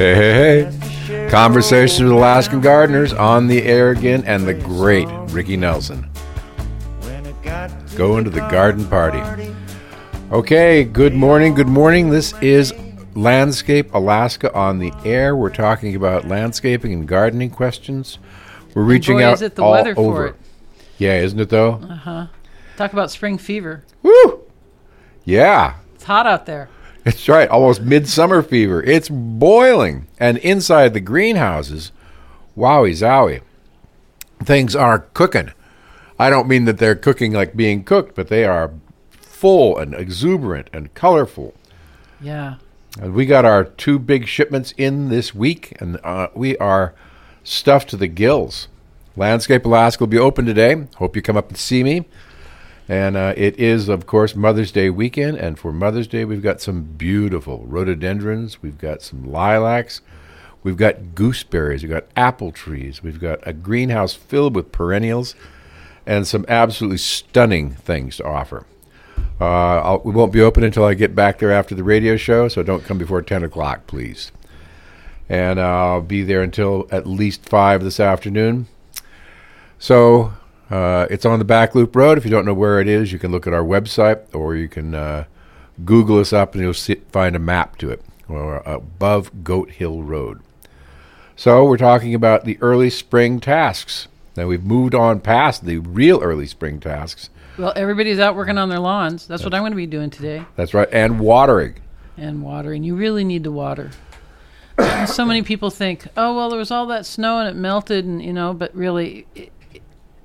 Hey, hey, hey. Conversations with Alaskan gardeners on the air again, and the great Ricky Nelson. Go into the garden party. Okay, good morning, good morning. This is Landscape Alaska on the air. We're talking about landscaping and gardening questions. We're reaching boy, out is it the all weather for over. it. Yeah, isn't it though? Uh huh. Talk about spring fever. Woo! Yeah, It's hot out there. That's right, almost midsummer fever. It's boiling. And inside the greenhouses, wowie zowie, things are cooking. I don't mean that they're cooking like being cooked, but they are full and exuberant and colorful. Yeah. And we got our two big shipments in this week, and uh, we are stuffed to the gills. Landscape Alaska will be open today. Hope you come up and see me. And uh, it is, of course, Mother's Day weekend. And for Mother's Day, we've got some beautiful rhododendrons. We've got some lilacs. We've got gooseberries. We've got apple trees. We've got a greenhouse filled with perennials and some absolutely stunning things to offer. Uh, we won't be open until I get back there after the radio show, so don't come before 10 o'clock, please. And I'll be there until at least 5 this afternoon. So uh, it's on the Back Loop Road. If you don't know where it is, you can look at our website or you can uh, Google us up and you'll see, find a map to it, or above Goat Hill Road. So we're talking about the early spring tasks. Now we've moved on past the real early spring tasks. Well, everybody's out working on their lawns. That's what I'm going to be doing today. That's right, and watering. And watering. You really need to water. so many people think, oh, well, there was all that snow and it melted, and, you know, but really, it,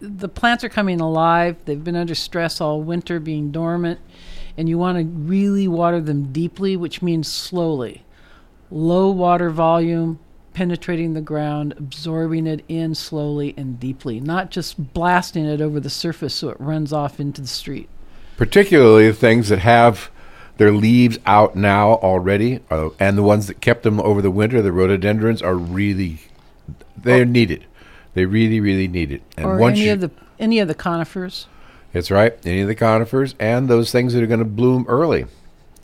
the plants are coming alive. They've been under stress all winter, being dormant, and you want to really water them deeply, which means slowly. Low water volume, penetrating the ground, absorbing it in slowly and deeply, not just blasting it over the surface so it runs off into the street. Particularly the things that have their leaves out now already, uh, and the ones that kept them over the winter, the rhododendrons, are really they're needed. They really, really need it. And or once any you, of the any of the conifers, that's right, any of the conifers and those things that are going to bloom early,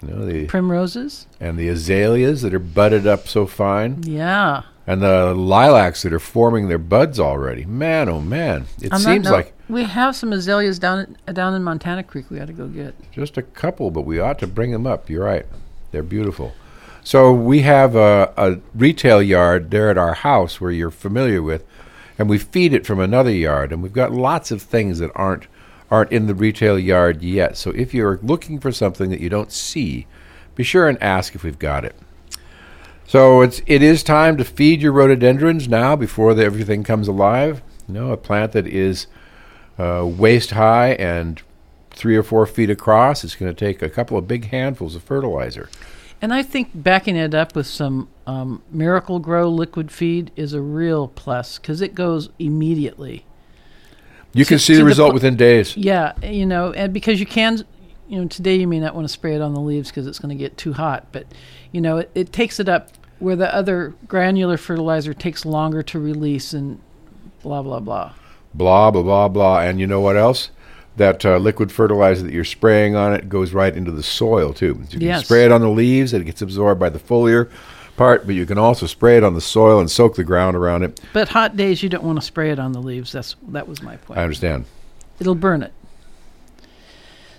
you know, the primroses. and the azaleas that are budded up so fine, Yeah. and the lilacs that are forming their buds already. Man, oh man, it that seems note, like we have some azaleas down down in Montana Creek. We ought to go get. Just a couple, but we ought to bring them up. You're right. They're beautiful. So we have a, a retail yard there at our house where you're familiar with, and we feed it from another yard, and we've got lots of things that aren't aren't in the retail yard yet. So if you're looking for something that you don't see, be sure and ask if we've got it. So it's it is time to feed your rhododendrons now before the, everything comes alive. You know, a plant that is uh, waist high and three or four feet across. It's going to take a couple of big handfuls of fertilizer. And I think backing it up with some um, Miracle-Gro liquid feed is a real plus because it goes immediately. You can see the the result po- within days. Yeah, you know, and because you can, you know, today you may not want to spray it on the leaves because it's going to get too hot, but you know, it, it takes it up where the other granular fertilizer takes longer to release and blah blah blah. Blah blah blah blah. And you know what else? That uh, liquid fertilizer that you're spraying on it goes right into the soil too. You can Yes. spray it on the leaves; it gets absorbed by the foliar part. But you can also spray it on the soil and soak the ground around it. But hot days you don't want to spray it on the leaves. That's that was my point. I understand. It'll burn it.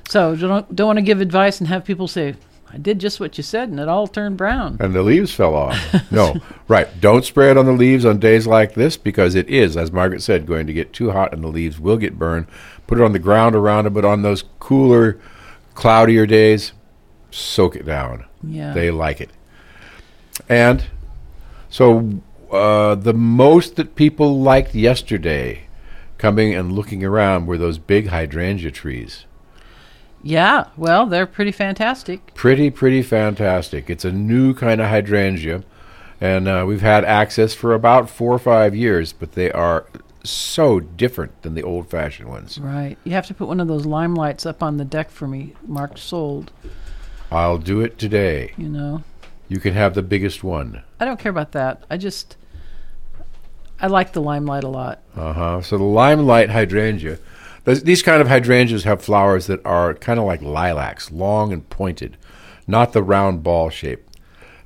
So don't don't want to give advice and have people say, "I did just what you said and it all turned brown." And the leaves fell off. no, right. Don't spray it on the leaves on days like this because it is, as Margaret said, going to get too hot and the leaves will get burned. Put it on the ground around it, but on those cooler, cloudier days, soak it down. Yeah. They like it. And so uh, the most that people liked yesterday coming and looking around were those big hydrangea trees. Yeah, well, they're pretty fantastic. pretty pretty fantastic it's a new kind of hydrangea and uh, we've had access for about four or five years but they are so different than the old fashioned ones Right. You have to put one of those limelights up on the deck for me, marked sold, i'll do it today you know. you can have the biggest one I don't care about that. I just I like the limelight a lot. uh-huh so the limelight hydrangea these kind of hydrangeas have flowers that are kind of like lilacs long and pointed not the round ball shape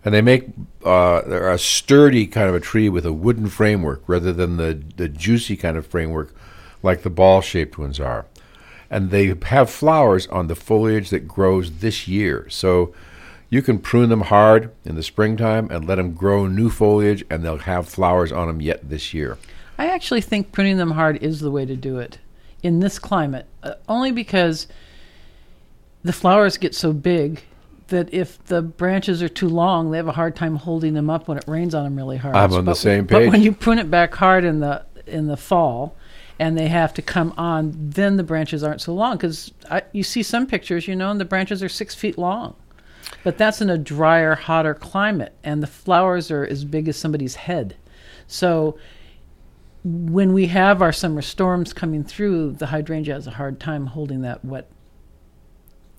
and they make uh, they're a sturdy kind of a tree with a wooden framework rather than the the juicy kind of framework like the ball shaped ones are. And they have flowers on the foliage that grows this year. So you can prune them hard in the springtime and let them grow new foliage, and they'll have flowers on them yet this year. I actually think pruning them hard is the way to do it in this climate, uh, only because the flowers get so big that if the branches are too long, they have a hard time holding them up when it rains on them really hard. I'm on the but, same But when you prune it back hard in the in the fall, and they have to come on, then the branches aren't so long because you see some pictures, you know, and the branches are six feet long. But that's in a drier, hotter climate, and the flowers are as big as somebody's head. So when we have our summer storms coming through, the hydrangea has a hard time holding that wet,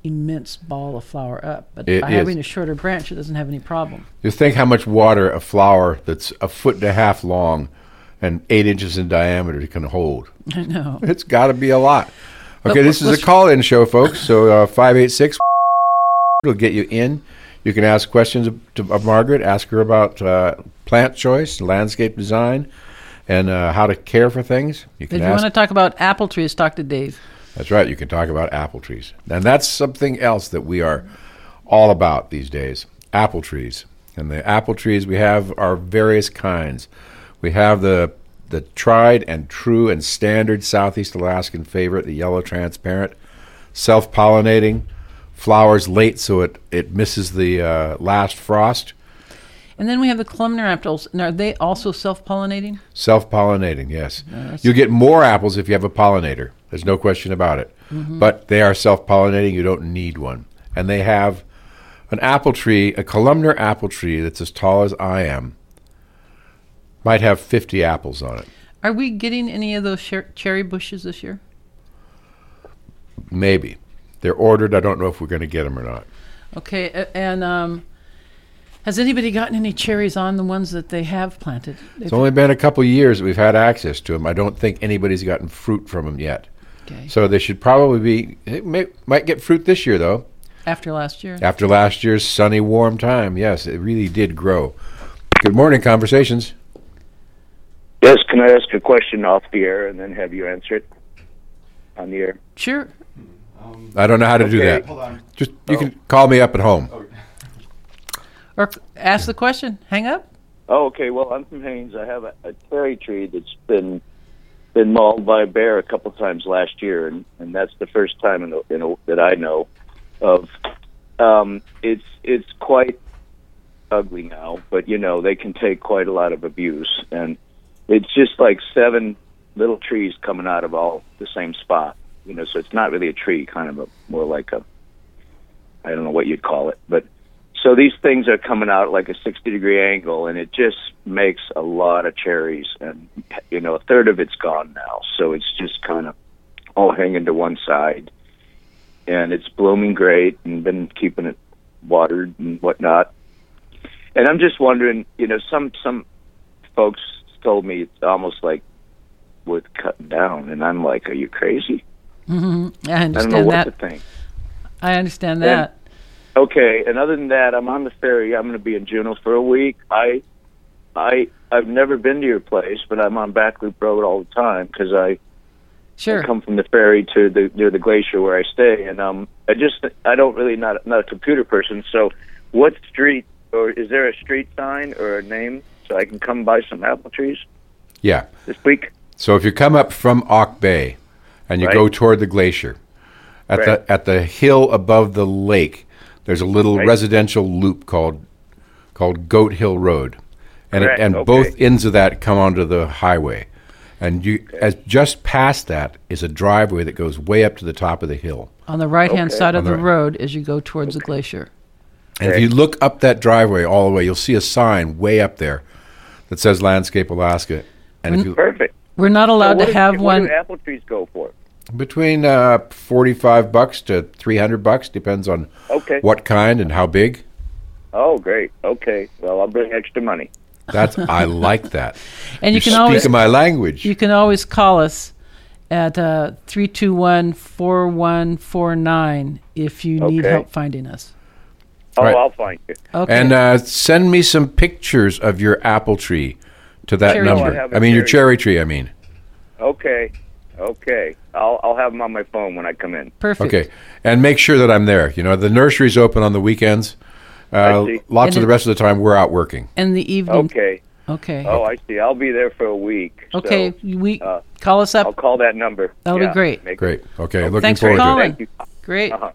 immense ball of flower up. But It by is. having a shorter branch, it doesn't have any problem. Just think how much water a flower that's a foot and a half long and eight inches in diameter can hold. I know. It's got to be a lot. But Okay, this is a call-in show, folks. So uh, five eight six will get you in. You can ask questions of, to, of Margaret. Ask her about uh, plant choice, landscape design, and uh, how to care for things. You can If you ask. want to talk about apple trees, talk to Dave. That's right. You can talk about apple trees, and that's something else that we are all about these days. Apple trees, and the apple trees we have are various kinds. We have the the tried and true and standard Southeast Alaskan favorite, the yellow transparent, self pollinating, flowers late so it it misses the uh, last frost. And then we have the columnar apples. And are they also self pollinating? Self pollinating, yes. that's- you get more apples if you have a pollinator. There's no question about it. But they are self pollinating. You don't need one. And they have an apple tree, a columnar apple tree that's as tall as I am, might have 50 apples on it. Are we getting any of those cher- cherry bushes this year? Maybe. They're ordered. I don't know if we're going to get them or not. Okay, and um, has anybody gotten any cherries on the ones that they have planted? It's only been a couple years that we've had access to them. I don't think anybody's gotten fruit from them yet. Okay. So they should probably be, it may, might get fruit this year, though. After last year. After last year's sunny, warm time, yes, it really did grow. Good morning, conversations. Yes, can I ask a question off the air and then have you answer it on the air? Sure. I don't know how to do that. Hold on. Just you can oh. call me up at home. Oh. Or ask the question. Hang up. Oh, okay. Well, I'm from Haines. I have a, a cherry tree that's been been mauled by a bear a couple times last year, and, and that's the first time in, a, in a, that I know of. Um, it's it's quite ugly now, but you know they can take quite a lot of abuse, and it's just like seven little trees coming out of all the same spot. You know, so it's not really a tree, kind of a more like a I don't know what you'd call it, but so these things are coming out at like a 60 degree angle, and it just makes a lot of cherries. And you know, a third of it's gone now, so it's just kind of all hanging to one side. And it's blooming great, and been keeping it watered and whatnot. And I'm just wondering, you know, some some folks told me it's almost like worth cutting down, and I'm like, are you crazy? hmm I I don't know understand what that. to think. I understand that. Okay, and other than that, I'm on the ferry. I'm going to be in Juneau for a week. I, I, I've never been to your place, but I'm on Back Loop Road all the time because I Sure. come from the ferry to the near the glacier where I stay, and um, I just I don't really not not a computer person. So, what street or is there a street sign or a name so I can come buy some apple trees Yeah. this week? So if you come up from Auk Bay and you Right. go toward the glacier, at Right. the at the hill above the lake, there's a little Right. residential loop called called Goat Hill Road, and it, and okay. both ends of that come onto the highway, and you as just past that is a driveway that goes way up to the top of the hill. On the right hand Okay. side of the the right. road as you go towards the glacier. And if you look up that driveway all the way, you'll see a sign way up there that says Landscape Alaska. And if you Perfect. We're not allowed what to have what one. do apple trees go for? Between uh, forty-five bucks to three hundred bucks depends on Okay. what kind and how big. Oh, great. Okay. Well, I'll bring extra money. That's I like that. And you can speak always my language. you can always call us at uh, 321-4149 if you need Okay. help finding us. Oh, Right. I'll find you. Okay. And uh, send me some pictures of your apple tree to that Cherry number. tree. I have a I mean, your cherry cherry tree. I mean. Okay. Okay. I'll I'll have them on my phone when I come in. Perfect. Okay, and make sure that I'm there. You know, the nursery's open on the weekends. Uh, see. lots And of the rest of the time, we're out working. And the evening. Okay. Okay. Oh, I see. I'll be there for a week. so okay. we uh, call us up. I'll call that number. That'll be great. make- Great. Okay, looking Thanks for forward to it. calling. Thank you. Great. Uh-huh.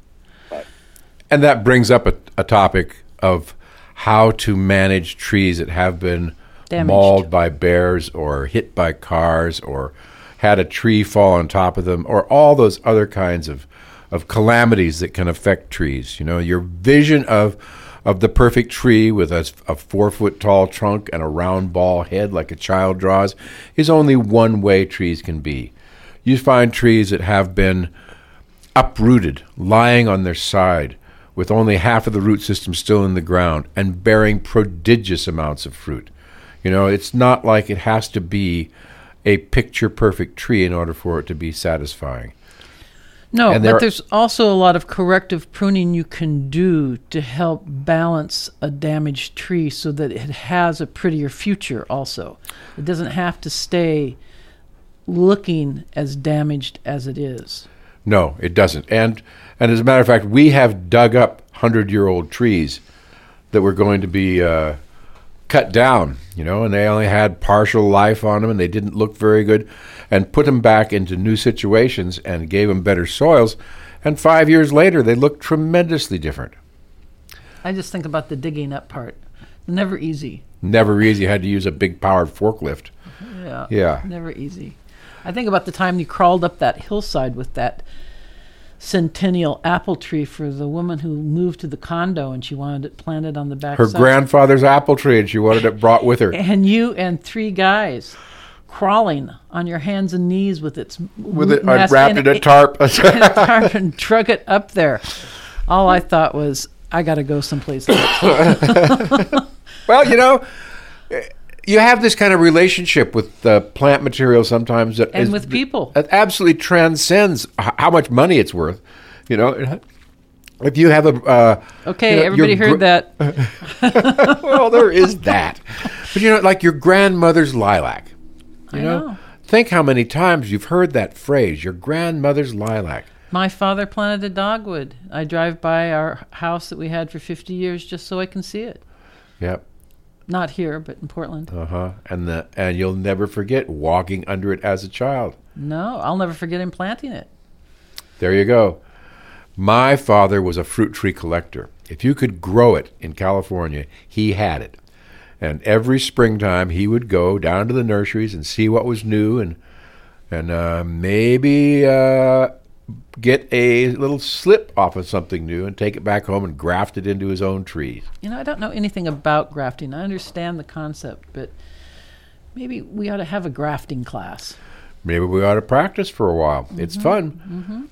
And that brings up a, a topic of how to manage trees that have been Damaged. mauled by bears or hit by cars or had a tree fall on top of them or all those other kinds of, of calamities that can affect trees. You know, your vision of of the perfect tree with a, a four foot tall trunk and a round ball head like a child draws is only one way trees can be. You find trees that have been uprooted, lying on their side, with only half of the root system still in the ground and bearing prodigious amounts of fruit. You know, it's not like it has to be a picture perfect tree in order for it to be satisfying. No, there but there's also a lot of corrective pruning you can do to help balance a damaged tree so that it has a prettier future also. It doesn't have to stay looking as damaged as it is. No, it doesn't. And and as a matter of fact, we have dug up hundred year old trees that were going to be uh, cut down. You know, and they only had partial life on them, and they didn't look very good, and put them back into new situations and gave them better soils. And five years later, they look tremendously different. I just think about the digging up part. Never easy. Never easy. Had to use a big powered forklift. Yeah. Yeah. Never easy. I think about the time you crawled up that hillside with that centennial apple tree for the woman who moved to the condo and she wanted it planted on the back Her side. grandfather's apple tree, and she wanted it brought with her. and you and three guys crawling on your hands and knees with its With it, I wrapped in a tarp. tarp and drug it up there. All I thought was, I got to go someplace. Well, you know, you have this kind of relationship with uh, plant material sometimes that And is- with people. that absolutely transcends how much money it's worth. You know, if you have a uh, Okay, you know, everybody heard gr- that. well, there is that, but you know, like your grandmother's lilac. You I know? know. think how many times you've heard that phrase, your grandmother's lilac. My father planted a dogwood. I drive by our house that we had for 50 years just so I can see it. Yep. Not here, but in Portland. Uh huh. And the and you'll never forget walking under it as a child. No, I'll never forget him planting it. There you go. My father was a fruit tree collector. If you could grow it in California, he had it. And every springtime, he would go down to the nurseries and see what was new and and uh, maybe uh, get a little slip off of something new and take it back home and graft it into his own trees. You know, I don't know anything about grafting. I understand the concept, but maybe we ought to have a grafting class. Maybe we ought to practice for a while. It's fun.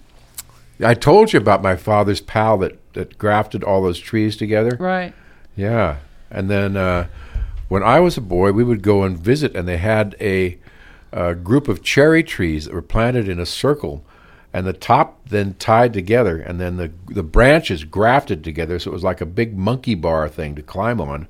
I told you about my father's pal that, that grafted all those trees together. Right. Yeah. And then uh, when I was a boy, we would go and visit, and they had a, a group of cherry trees that were planted in a circle, and the top then tied together, and then the the branches grafted together, so it was like a big monkey bar thing to climb on.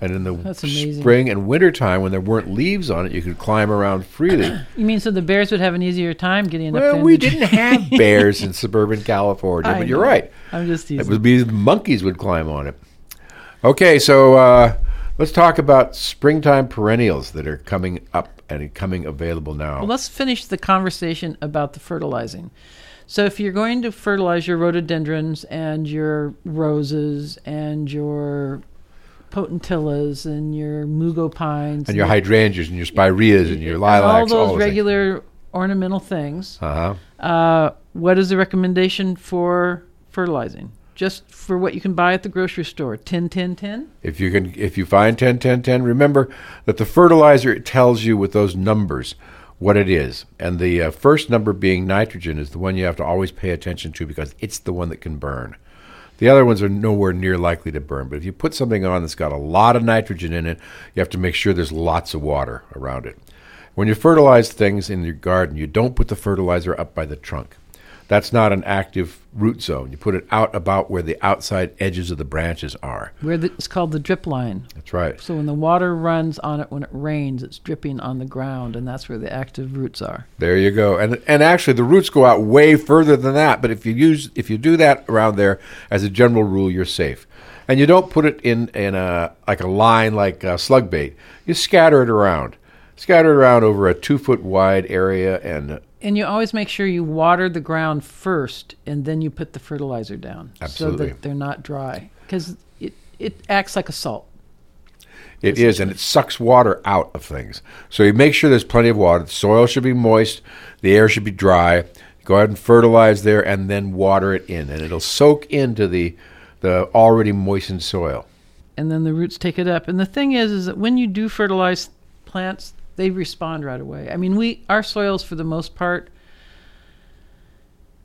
And in the spring and winter time, when there weren't leaves on it, you could climb around freely. You mean so the bears would have an easier time getting up there? well, we the didn't have bears in suburban California, I but you're right. I'm just It would be monkeys would climb on it. Okay, so uh, let's talk about springtime perennials that are coming up and coming available now. Well, let's finish the conversation about the fertilizing. So, if you're going to fertilize your rhododendrons and your roses and your potentillas and your mugo pines and your hydrangeas and your spireas and your and lilacs, all those things. regular ornamental things, Uh-huh. uh, what is the recommendation for fertilizing? Just for what you can buy at the grocery store, 10 10 10? If you can, if you find 10, 10, 10, remember that the fertilizer it tells you with those numbers what it is, and the uh, first number being nitrogen is the one you have to always pay attention to because it's the one that can burn. The other ones are nowhere near likely to burn, but if you put something on that's got a lot of nitrogen in it, you have to make sure there's lots of water around it. When you fertilize things in your garden, you don't put the fertilizer up by the trunk. That's not an active root zone. You put it out about where the outside edges of the branches are. Where the, it's called the drip line. That's right. So when the water runs on it when it rains, it's dripping on the ground, and that's where the active roots are. There you go. And and actually the roots go out way further than that, but if you use if you do that around there as a general rule, you're safe. And you don't put it in in a like a line like uh, slug bait. You scatter it around. Scatter it around over a 2 foot wide area and And you always make sure you water the ground first, and then you put the fertilizer down, Absolutely. so that they're not dry, because it it acts like a salt. It is, and it sucks water out of things. So you make sure there's plenty of water. The soil should be moist, the air should be dry. Go ahead and fertilize there, and then water it in, and it'll soak into the the already moistened soil. and then the roots take it up. And the thing is, is that when you do fertilize plants, they respond right away. I mean, we our soils for the most part,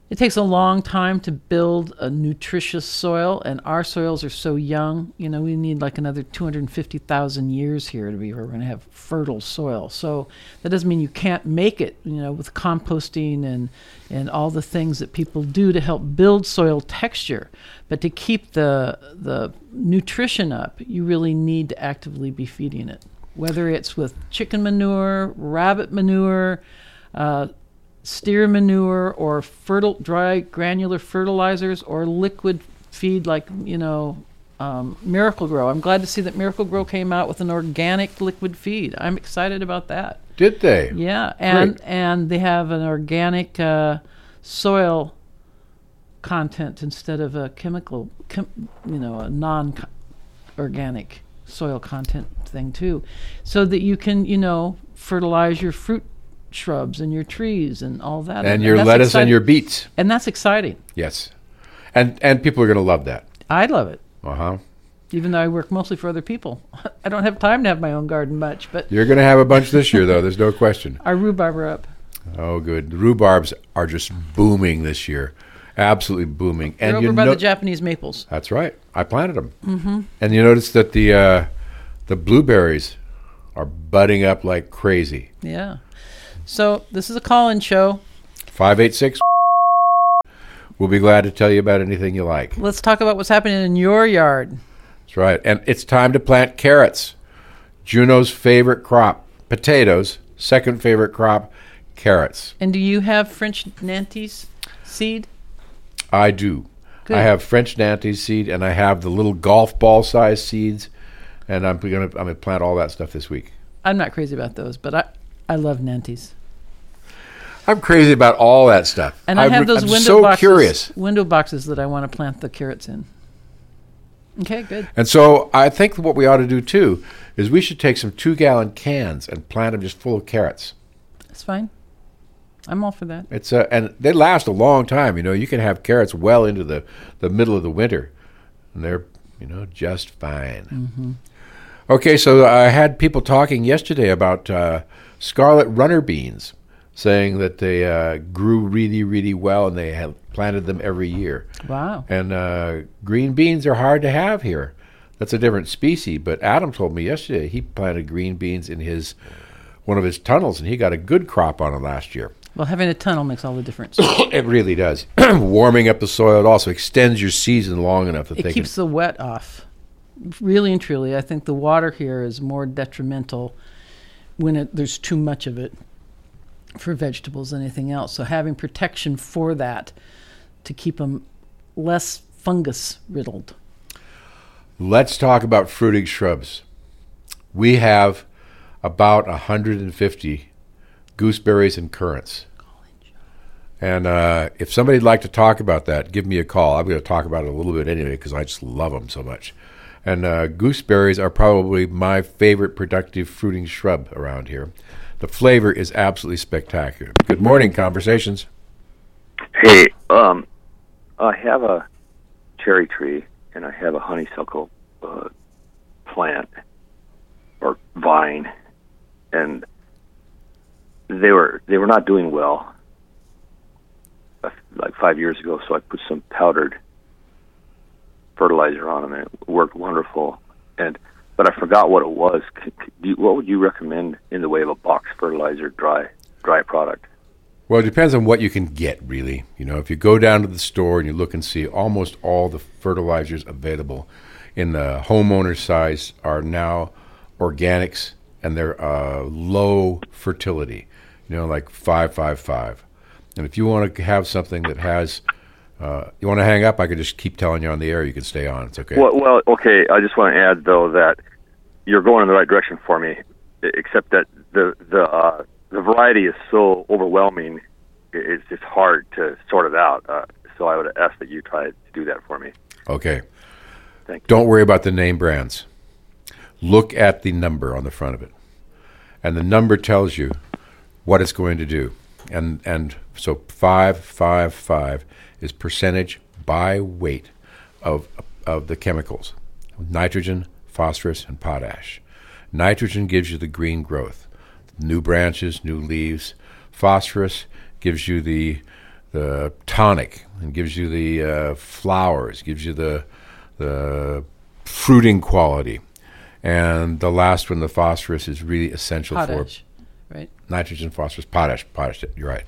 it takes a long time to build a nutritious soil, and our soils are so young. You know, we need like another two hundred fifty thousand years here to be we're going to have fertile soil. So that doesn't mean you can't make it. You know, with composting and and all the things that people do to help build soil texture. But to keep the the nutrition up, you really need to actively be feeding it. Whether it's with chicken manure, rabbit manure, uh, steer manure, or fertile dry granular fertilizers, or liquid feed like you know um, Miracle-Gro. I'm glad to see that Miracle-Gro came out with an organic liquid feed. I'm excited about that. Did they? Yeah, and Great. and they have an organic uh, soil content instead of a chemical, chem, you know, a non-organic soil content thing too, so that you can, you know, fertilize your fruit shrubs and your trees and all that. And your that's lettuce and your beets. and that's exciting. Yes. And and people are going to love that. I love it. Uh huh. Even though I work mostly for other people, I don't have time to have my own garden much. But You're going to have a bunch this year, though. There's no question. our rhubarb are up. Oh, good. The rhubarbs are just booming this year, absolutely booming. They're and you over by know, the Japanese maples. that's right. I planted them. Mm-hmm. And you notice that the uh, the blueberries are budding up like crazy. Yeah. So this is a call-in show. Five eight six. We'll be glad to tell you about anything you like. Let's talk about what's happening in your yard. That's right. And it's time to plant carrots. Juneau's favorite crop. Potatoes. Second favorite crop. Carrots. And do you have French Nantes seed? I do. Good. I have French Nantes seed, and I have the little golf ball size seeds, and I'm gonna I'm gonna plant all that stuff this week. I'm not crazy about those, but I, I love Nantes. I'm crazy about all that stuff. And I I'm have those I'm window so boxes, curious, window boxes that I want to plant the carrots in. Okay, good. and so I think what we ought to do too is we should take some two gallon cans and plant them just full of carrots. That's fine. I'm all for that. It's uh, and they last a long time. You know, you can have carrots well into the the middle of the winter, and they're you know just fine. Mm-hmm. Okay, so I had people talking yesterday about uh, scarlet runner beans, saying that they uh, grew really really well and they had planted them every year. Wow. And uh, green beans are hard to have here. That's a different species. But Adam told me yesterday he planted green beans in his one of his tunnels, and he got a good crop on them last year. Well, having a tunnel makes all the difference. It really does. Warming up the soil. It also extends your season long enough that it keeps the wet off. Really and truly, I think the water here is more detrimental when it, there's too much of it for vegetables than anything else. So having protection for that to keep them less fungus riddled. Let's talk about fruiting shrubs. We have about 150 gooseberries and currants. And uh, if somebody'd like to talk about that, give me a call. I'm going to talk about it a little bit anyway because I just love them so much. And uh, gooseberries are probably my favorite productive fruiting shrub around here. The flavor is absolutely spectacular. Good morning, conversations. Hey, um, I have a cherry tree and I have a honeysuckle uh, plant or vine, and they were they were not doing well like five years ago. So I put some powdered fertilizer on them, and it worked wonderful. And but I forgot what it was. You- What would you recommend in the way of a box fertilizer dry dry product? Well, it depends on what you can get, really. You know, if you go down to the store and you look and see almost all the fertilizers available in the homeowner size are now organics and they're uh, low fertility, you know, like 555. And if you want to have something that has, uh, you want to hang up, I could just keep telling you on the air. You can stay on. It's okay. Well, well, okay. I just want to add though that you're going in the right direction for me, except that the the uh, the variety is so overwhelming. It's just hard to sort it out. Uh, so I would ask that you try to do that for me. Okay. Thank you. Don't worry about the name brands. Look at the number on the front of it. And the number tells you what it's going to do. And and so 555 is percentage by weight of of the chemicals. Nitrogen, phosphorus and potash. Nitrogen gives you the green growth, new branches, new leaves. Phosphorus gives you the the tonic and gives you the uh, flowers, gives you the the fruiting quality. And the last one, the phosphorus, is really essential Potash, right? nitrogen, phosphorus, potash. Potash, you're right.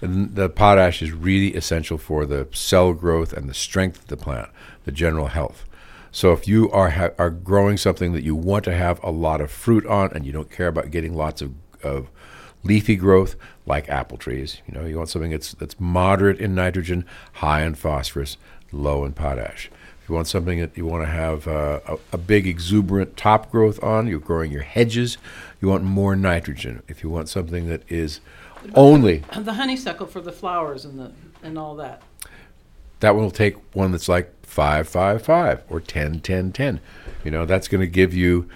And the potash is really essential for the cell growth and the strength of the plant, the general health. So if you are ha- are growing something that you want to have a lot of fruit on, and you don't care about getting lots of, of leafy growth, like apple trees, you know, you want something that's that's moderate in nitrogen, high in phosphorus, low in potash. You want something that you want to have uh, a, a big exuberant top growth on, you're growing your hedges, you want more nitrogen. If you want something that is only The honeysuckle for the flowers and the and all that. that one will take one that's like 555 or 10 10 10 you know that's going to give you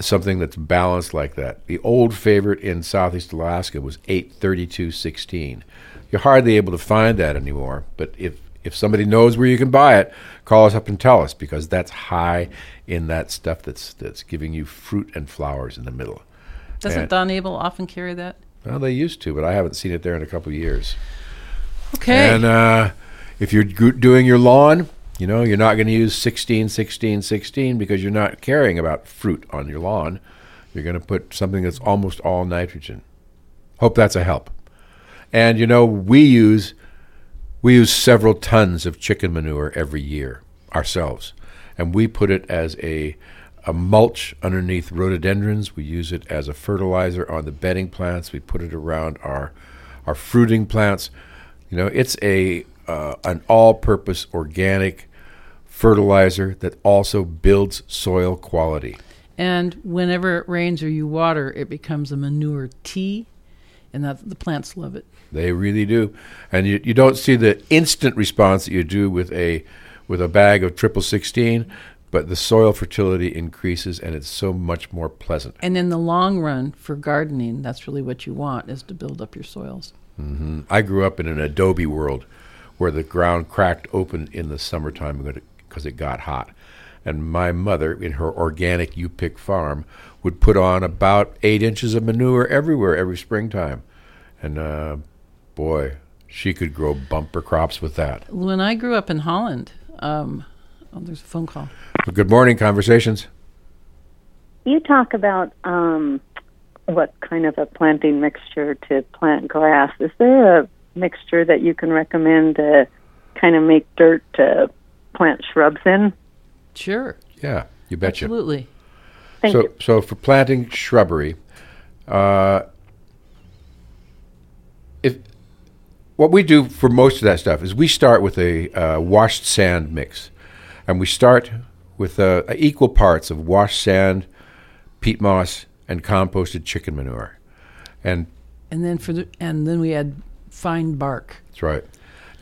something that's balanced like that the old favorite in southeast alaska was 832 16 you're hardly able to find that anymore but if if somebody knows where you can buy it call us up and tell us because that's high in that stuff that's that's giving you fruit and flowers in the middle Doesn't And- Don Abel often carry that? well they used to but i haven't seen it there in a couple of years Okay. And uh, if you're doing your lawn, you know, you're not going to use 16, 16, 16 because you're not caring about fruit on your lawn. You're going to put something that's almost all nitrogen. Hope that's a help. And you know, we use we use several tons of chicken manure every year ourselves, and we put it as a a mulch underneath rhododendrons. We use it as a fertilizer on the bedding plants. We put it around our our fruiting plants. You know, it's a uh, an all-purpose organic fertilizer that also builds soil quality. and whenever it rains or you water, it becomes a manure tea, and that the plants love it. They really do, and you, you don't see the instant response that you do with a with a bag of triple sixteen, but the soil fertility increases, and it's so much more pleasant. And in the long run, for gardening, that's really what you want is to build up your soils. I grew up in an adobe world where the ground cracked open in the summertime because it got hot. And my mother, in her organic U pick farm, would put on about eight inches of manure everywhere every springtime. And uh, boy, she could grow bumper crops with that. When I grew up in Holland, um, oh, there's a phone call. Well, good morning, conversations. You talk about um, what kind of a planting mixture to plant grass. Is there a mixture that you can recommend to kind of make dirt to plant shrubs in? Sure, Yeah, you betcha. absolutely. Thank so, you. so for planting shrubbery, uh, if what we do for most of that stuff is we start with a uh, washed sand mix, and we start with uh, equal parts of washed sand, peat moss, and composted chicken manure, and And then for the and then we add fine bark. That's right.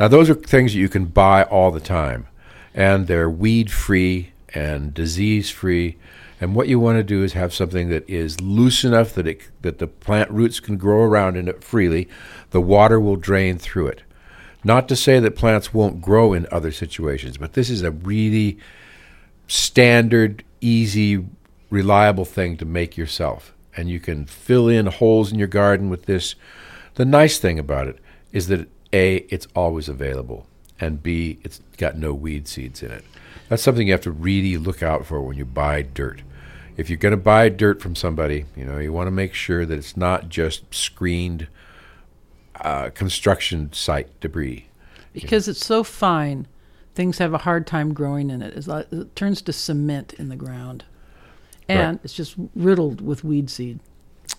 Now, those are things that you can buy all the time, and they're weed free and disease free. And what you want to do is have something that is loose enough that it that the plant roots can grow around in it freely. The water will drain through it. Not to say that plants won't grow in other situations, but this is a really standard, easy, reliable thing to make yourself. And you can fill in holes in your garden with this. The nice thing about it is that A, it's always available, and B, it's got no weed seeds in it. That's something you have to really look out for when you buy dirt. If you're going to buy dirt from somebody, you know, you want to make sure that it's not just screened uh, construction site debris. because it's so fine, things have a hard time growing in it. Like, it turns to cement in the ground, and it's just riddled with weed seed.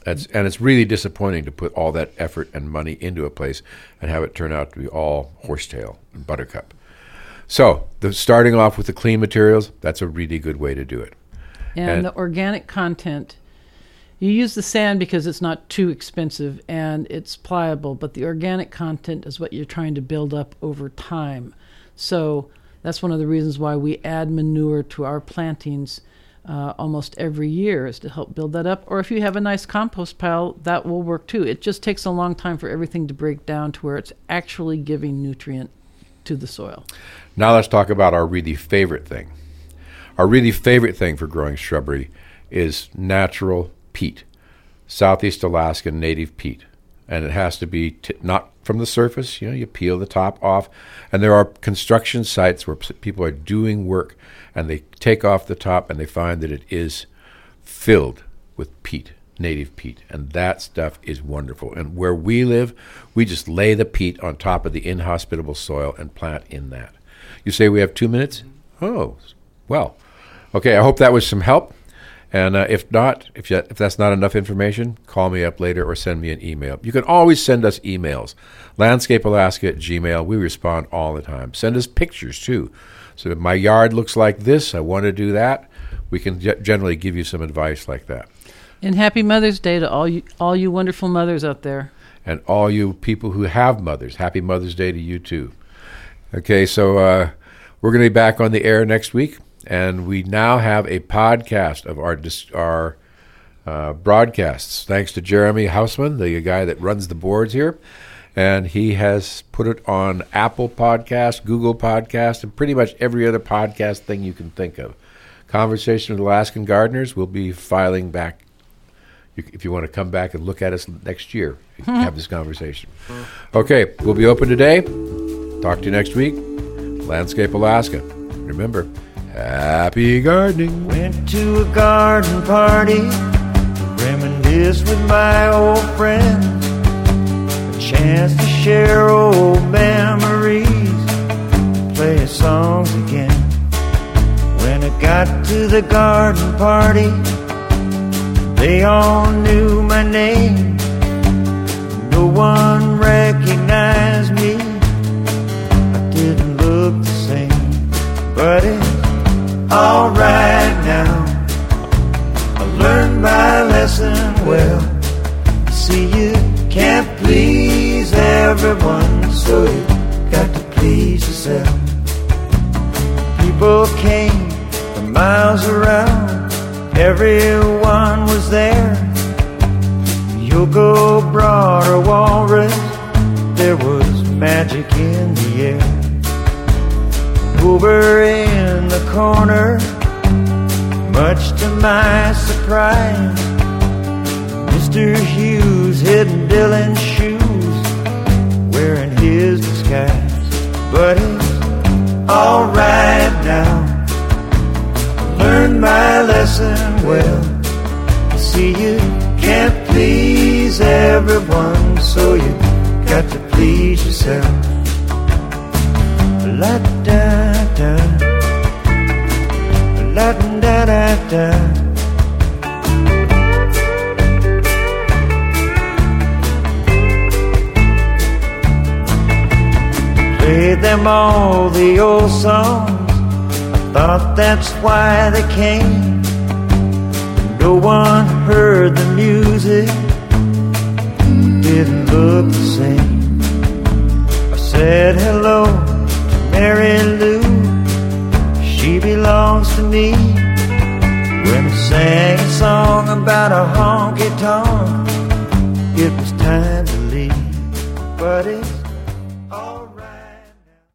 That's, and it's really disappointing to put all that effort and money into a place and have it turn out to be all horsetail and buttercup. So, the starting off with the clean materials, that's a really good way to do it. And, And- the organic content, you use the sand because it's not too expensive and it's pliable, but the organic content is what you're trying to build up over time. So that's one of the reasons why we add manure to our plantings uh, almost every year is to help build that up. Or if you have a nice compost pile, that will work too. It just takes a long time for everything to break down to where it's actually giving nutrient to the soil. Now let's talk about our really favorite thing. Our really favorite thing for growing shrubbery is natural peat, Southeast Alaska native peat. And it has to be t- not from the surface, you know, you peel the top off. And there are construction sites where p- people are doing work and they take off the top and they find that it is filled with peat, native peat. And that stuff is wonderful. And where we live, we just lay the peat on top of the inhospitable soil and plant in that. You say we have two minutes? Mm-hmm. Oh, well. Okay, I hope that was some help. And uh, if not, if, you, if that's not enough information, call me up later or send me an email. You can always send us emails. Landscapealaska at Gmail. We respond all the time. Send us pictures too. So if my yard looks like this, I want to do that. We can ge- generally give you some advice like that. And happy Mother's Day to all you, all you wonderful mothers out there. and all you people who have mothers. Happy Mother's Day to you too. Okay, so uh, we're going to be back on the air next week, and we now have a podcast of our our uh, broadcasts. Thanks to Jeremy Hausman, the guy that runs the boards here, and he has put it on Apple Podcast, Google Podcast, and pretty much every other podcast thing you can think of. Conversation with Alaskan Gardeners will be filing back if you want to come back and look at us next year, have this conversation. Okay, we'll be open today. Talk to you next week. Landscape Alaska. Remember, happy gardening. Went to a garden party, reminisce with my old friends. A chance to share old memories, play songs again. When I got to the garden party, they all knew my name. So you got to please yourself. People came from miles around, everyone was there. You'll go broad walrus, there was magic in the air. Over in the corner, much to my surprise, Mr. Hughes hidden Dylan's wearing his disguise. But it's alright now. Learned my lesson well. See, you can't please everyone, so you got to please yourself. La da da, la da da da. Them all the old songs. I thought that's why they came. No one heard the music. Didn't look the same. I said hello to Mary Lou. She belongs to me. When I sang a song about a honky tonk, it was time to leave. But it's